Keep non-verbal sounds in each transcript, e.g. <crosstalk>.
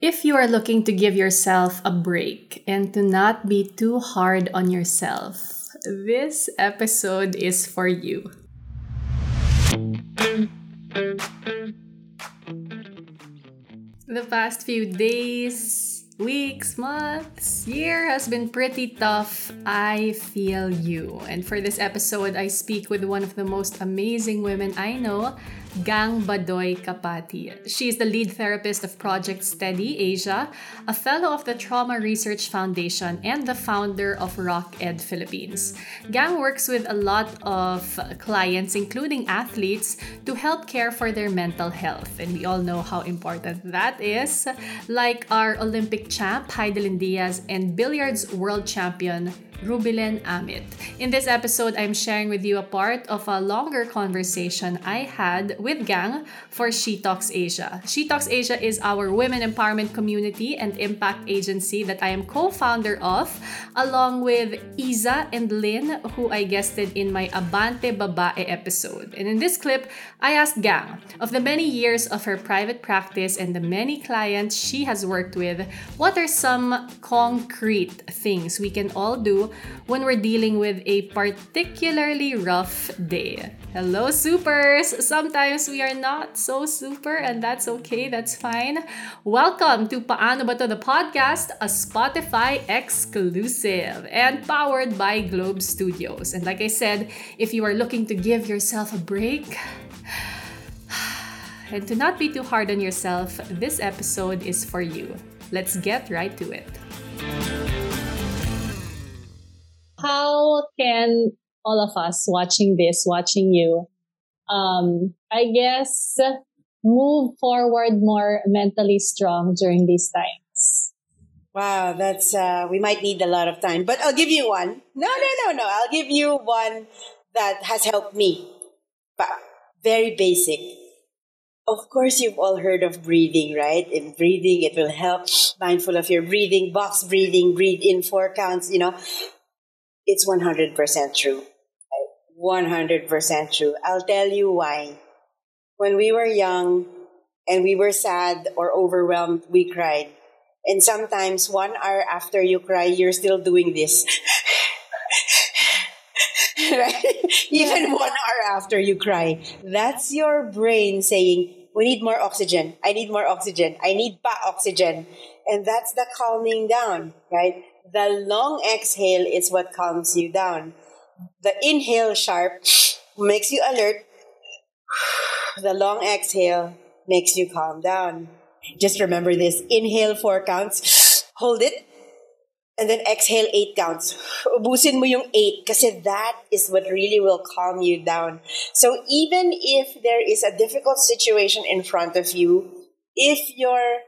If you are looking to give yourself a break and to not be too hard on yourself, this episode is for you. The past few days, weeks, months, year has been pretty tough. I feel you. And for this episode, I speak with one of the most amazing women I know Gang Badoy Capati. She is the lead therapist of Project Steady Asia, a fellow of the Trauma Research Foundation, and the founder of Rock Ed Philippines. Gang works with a lot of clients, including athletes, to help care for their mental health. And we all know how important that is, like our Olympic champ, Hidilyn Diaz, and billiards world champion, Rubilen Amit. In this episode, I'm sharing with you a part of a longer conversation I had with Gang for She Talks Asia. She Talks Asia is our women empowerment community and impact agency that I am co-founder of, along with Isa and Lynn, who I guested in my Abante Babae episode. And in this clip, I asked Gang, of the many years of her private practice and the many clients she has worked with, what are some concrete things we can all do when we're dealing with a particularly rough day. Hello, supers! Sometimes we are not so super, and that's okay, that's fine. Welcome to Paano Ba To the podcast, a Spotify exclusive and powered by Globe Studios. And like I said, if you are looking to give yourself a break, <sighs> and to not be too hard on yourself, this episode is for you. Let's get right to it can all of us watching this, watching you, um, I guess, move forward more mentally strong during these times? Wow, that's uh, we might need a lot of time, but I'll give you one. No, no, no, no. I'll give you one that has helped me. But very basic. Of course, you've all heard of breathing, right? In breathing, it will help. Mindful of your breathing, box breathing, breathe in four counts. You know, it's 100% true. 100% true. I'll tell you why. When we were young and we were sad or overwhelmed, we cried. And sometimes one hour after you cry, you're still doing this. <laughs> right? Even one hour after you cry. That's your brain saying, we need more oxygen. I need more oxygen. I need pa oxygen. And that's the calming down, right? The long exhale is what calms you down. The inhale sharp <sniffs> makes you alert. <sighs> The long exhale makes you calm down. Just remember this. Inhale four counts. <sniffs> Hold it. And then exhale eight counts. <sighs> Ubusin mo yung eight kasi that is what really will calm you down. So even if there is a difficult situation in front of you, if you're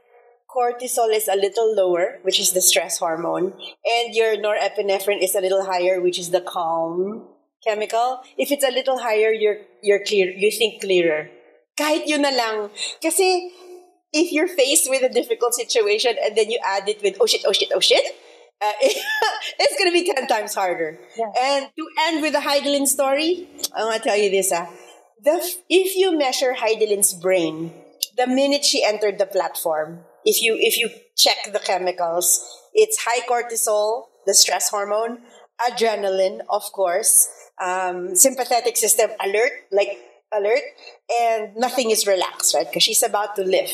cortisol is a little lower, which is the stress hormone, and your norepinephrine is a little higher, which is the calm chemical. If it's a little higher, you're you're clear, you think clearer. Kahit yun na lang. Kasi if you're faced with a difficult situation and then you add it with oh shit, oh shit, oh shit, uh, <laughs> it's gonna be ten times harder. Yeah. And to end with the Hidilyn story, I'm gonna tell you this. Ah, the if you measure Hidilyn's brain, the minute she entered the platform, if you if you check the chemicals, it's high cortisol, the stress hormone, adrenaline, of course, um, sympathetic system alert, like alert, and nothing is relaxed, right? Because she's about to live.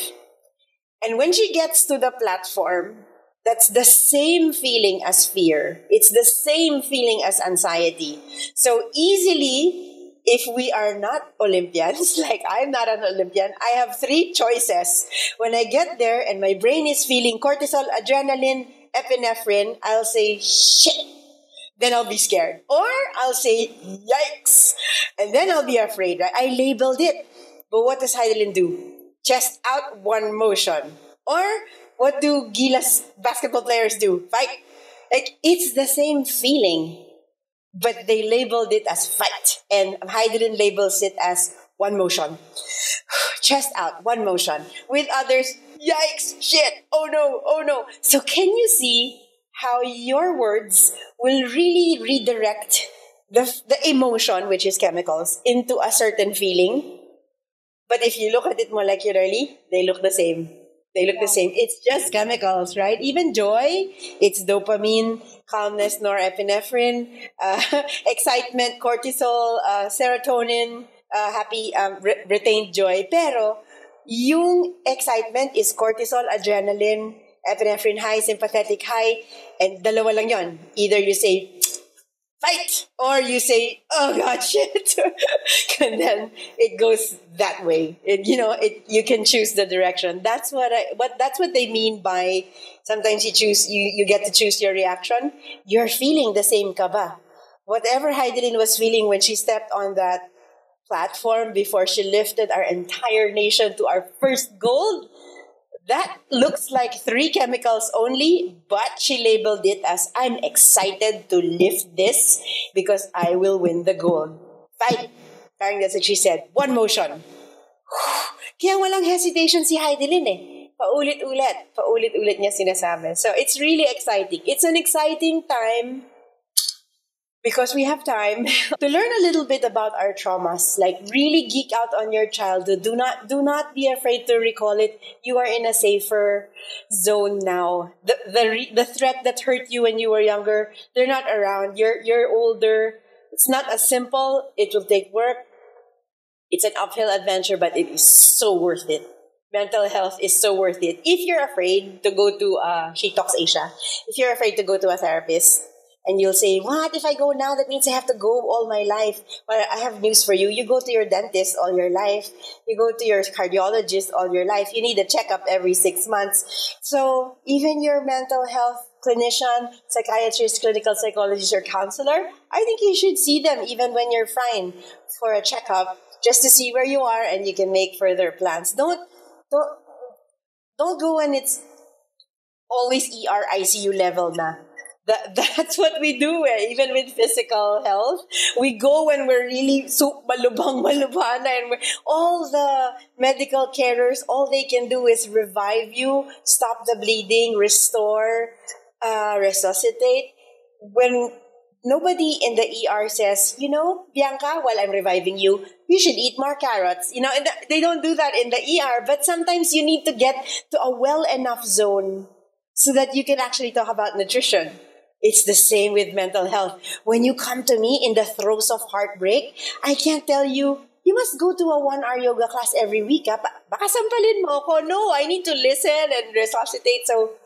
And when she gets to the platform, that's the same feeling as fear. It's the same feeling as anxiety. So easily if we are not Olympians, <laughs> like I'm not an Olympian, I have three choices. When I get there and my brain is feeling cortisol, adrenaline, epinephrine, I'll say, shit. Then I'll be scared. Or I'll say, yikes. And then I'll be afraid, right? I labeled it. But what does Hidilyn do? Chest out, one motion. Or what do Gilas basketball players do? Fight. Like, it's the same feeling but they labeled it as fight. And Hidilyn labels it as one motion. <sighs> Chest out, one motion. With others, yikes, shit, oh no, oh no. So can you see how your words will really redirect the, the emotion, which is chemicals, into a certain feeling? But if you look at it molecularly, they look the same. They look the same. It's just chemicals, right? Even joy, it's dopamine, calmness, norepinephrine, uh, <laughs> excitement, cortisol, uh, serotonin, uh, happy, um, re- retained joy. Pero, yung excitement is cortisol, adrenaline, epinephrine high, sympathetic high, and dalawa lang yon. Either you say, fight or you say oh god <laughs> shit. And then it goes that way. It, you know it you can choose the direction. That's what i what that's what they mean by sometimes you choose you you get to choose your reaction. You're feeling the same kaba. Whatever Hidilyn was feeling when she stepped on that platform before she lifted our entire nation to our first gold that looks like three chemicals only, but she labeled it as I'm excited to lift this because I will win the gold. Fight! Parang that's what she said. One motion. Kaya walang hesitation si Hidilyn eh. Paulit-ulit. Paulit-ulit niya sinasabi. So it's really exciting. It's an exciting time because we have time <laughs> to learn a little bit about our traumas. Like really geek out on your childhood. Do not do not be afraid to recall it. You are in a safer zone now. The the, the threat that hurt you when you were younger they're not around. You're you're older. It's not as simple. It will take work. It's an uphill adventure but it is so worth it. Mental health is so worth it. If you're afraid to go to uh, she talks asia if you're afraid to go to a therapist and you'll say, What if I go now? That means I have to go all my life. Well, I have news for you. You go to your dentist all your life, you go to your cardiologist all your life. You need a checkup every six months. So, even your mental health clinician, psychiatrist, clinical psychologist, or counselor, I think you should see them even when you're fine for a checkup just to see where you are and you can make further plans. Don't, don't, don't go when it's always ER ICU level na that, <laughs> that's what we do eh, even with physical health. We go when we're really so malubang <laughs> malubana and all the medical carers, all they can do is revive you, stop the bleeding, restore, uh, resuscitate. When nobody in the ER says, you know, Bianca, while I'm reviving you, you should eat more carrots. You know, they don't do that in the ER, but sometimes you need to get to a well enough zone so that you can actually talk about nutrition. It's the same with mental health. When you come to me in the throes of heartbreak, I can't tell you, you must go to a one-hour yoga class every week. Ha? Baka sampalin mo ako. No, I need to listen and resuscitate. So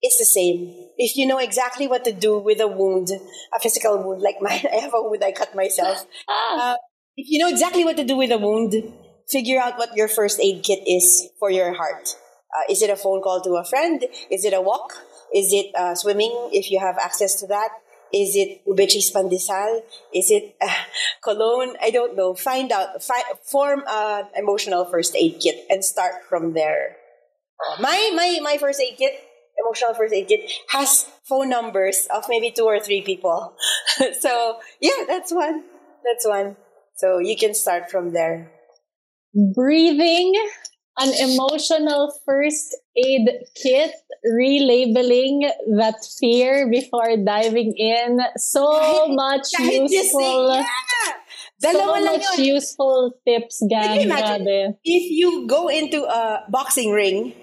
it's the same. If you know exactly what to do with a wound, a physical wound like mine, <laughs> I have a wound I cut myself. <laughs> Uh, if you know exactly what to do with a wound, figure out what your first aid kit is for your heart. Uh, is it a phone call to a friend? Is it a walk? Is it uh, swimming if you have access to that? Is it Ube Cheese Pandesal? Is it uh, <laughs> cologne? I don't know. Find out. Fi- form an emotional first aid kit and start from there. My, my, my first aid kit, emotional first aid kit, has phone numbers of maybe two or three people. <laughs> so, yeah, that's one. That's one. So you can start from there. Breathing an emotional first aid kit, relabeling that fear before diving in. So much useful. Yeah. so much yun. useful tips, gang. If you go into a boxing ring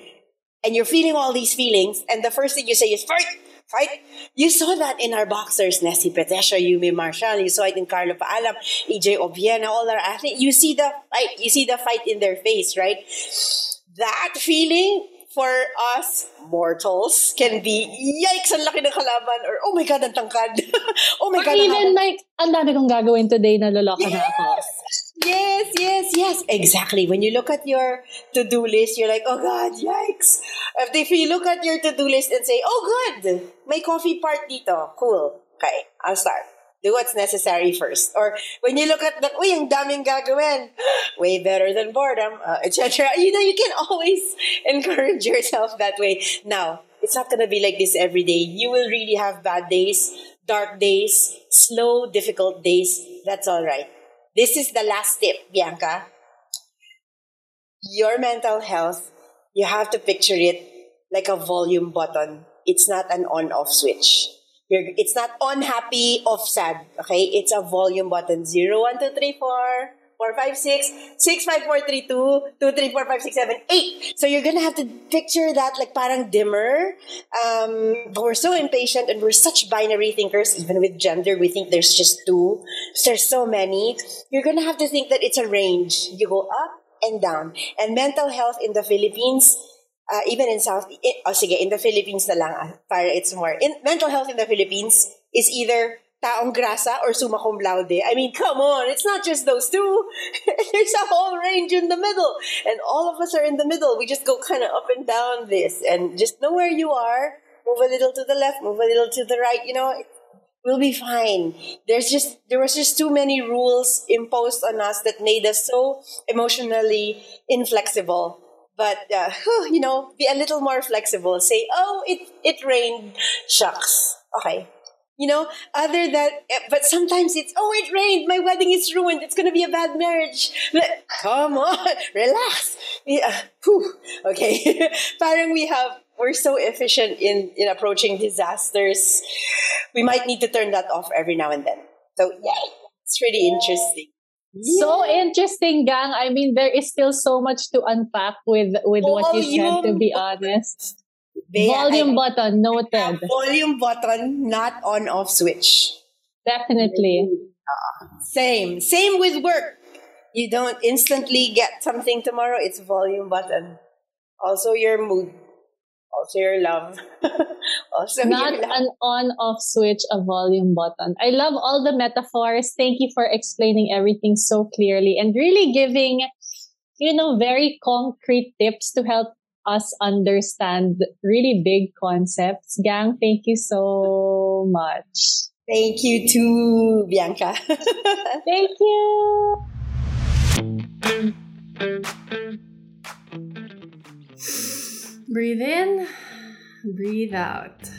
and you're feeling all these feelings, and the first thing you say is fight, fight. You saw that in our boxers, Nesthy Petecio, Eumir Marcial. You saw it in Carlo Paalam, EJ Obiena, all our athletes. You see the fight. You see the fight in their face, right? That feeling for us mortals can be, yikes, ang laki ng kalaban, or oh my God, ang tangkad. <laughs> oh my or God. Even like, ang dami kong gagawin today na loloka yes. na ako. Yes, yes, yes. Exactly. When you look at your to-do list, you're like, oh God, yikes. If you look at your to-do list and say, oh good, may coffee part dito. Cool. Okay, I'll start. Do what's necessary first. Or when you look at the, uy, ang daming gagawin. Way better than boredom, uh, etc. You know, you can always <laughs> encourage yourself that way. Now, it's not going to be like this every day. You will really have bad days, dark days, slow, difficult days. That's all right this is the last tip, Bianca. Your mental health, you have to picture it like a volume button. It's not an on off switch. You're, it's not on happy, off sad. Okay? It's a volume button. Zero, one, two, three, four, four, five, six, six, five, four, three, two, two, three, four, five, six, seven, eight. So you're gonna have to picture that like parang dimmer. Um, but we're so impatient and we're such binary thinkers. Even with gender, we think there's just two. There's so many. You're gonna have to think that it's a range. You go up and down. And mental health in the Philippines. Uh, even in South, it, oh sige, in the Philippines na lang, ah, para it's more. In, mental health in the Philippines is either taong grasa or summa cum laude. I mean, come on, it's not just those two. <laughs> There's a whole range in the middle. And all of us are in the middle. We just go kind of up and down this and just know where you are. Move a little to the left, move a little to the right, you know, we'll be fine. There's just, there was just too many rules imposed on us that made us so emotionally inflexible but uh, you know, be a little more flexible. Say, oh, it it rained. Shucks. Okay. You know, other than, eh, but sometimes it's, oh, it rained. My wedding is ruined. It's going to be a bad marriage. Come on, <laughs> relax. Yeah. Whew. Okay. <laughs> Parang we have, we're so efficient in, in approaching disasters. We might need to turn that off every now and then. So, yeah, it's pretty interesting. So interesting, gang. I mean, there is still so much to unpack with with what you said. To be honest, volume I, button noted. Volume button, not on off switch. Definitely. Same, same with work. You don't instantly get something tomorrow. It's volume button. Also, your mood also your love. <laughs> also Not love. an on-off switch, a volume button. I love all the metaphors. Thank you for explaining everything so clearly and really giving, you know, very concrete tips to help us understand really big concepts. Gang, thank you so much. Thank you too, Bianca. <laughs> thank you. Breathe in, breathe out.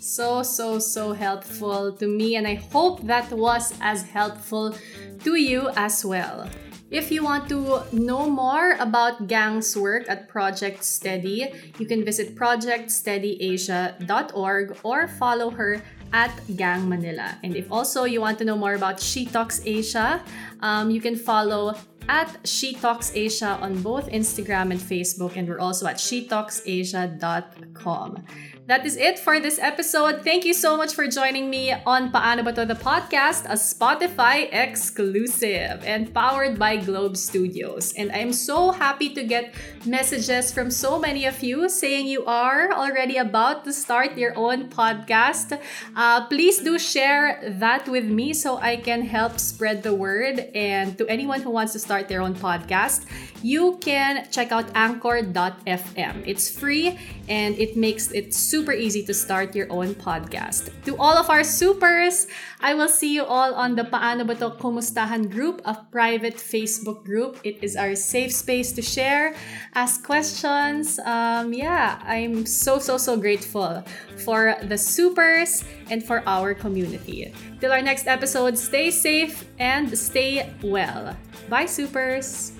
So, so, so helpful to me, and I hope that was as helpful to you as well. If you want to know more about Gang's work at Project Steady, you can visit projectsteadyasia.org or follow her at Gang Manila. And if also you want to know more about She Talks Asia, um, you can follow at She Talks Asia on both Instagram and Facebook, and we're also at shetalksasia.com. That is it for this episode. Thank you so much for joining me on Paano Ba To the podcast, a Spotify exclusive and powered by Globe Studios. And I'm so happy to get messages from so many of you saying you are already about to start your own podcast. Uh, please do share that with me so I can help spread the word. And to anyone who wants to start their own podcast, you can check out anchor.fm. It's free and it makes it super easy to start your own podcast. To all of our supers, I will see you all on the Paano Ba To Kumustahan group, a private Facebook group. It is our safe space to share, ask questions. Um, yeah, I'm so, so, so grateful for the supers and for our community. Till our next episode, stay safe and stay well. Bye, supers!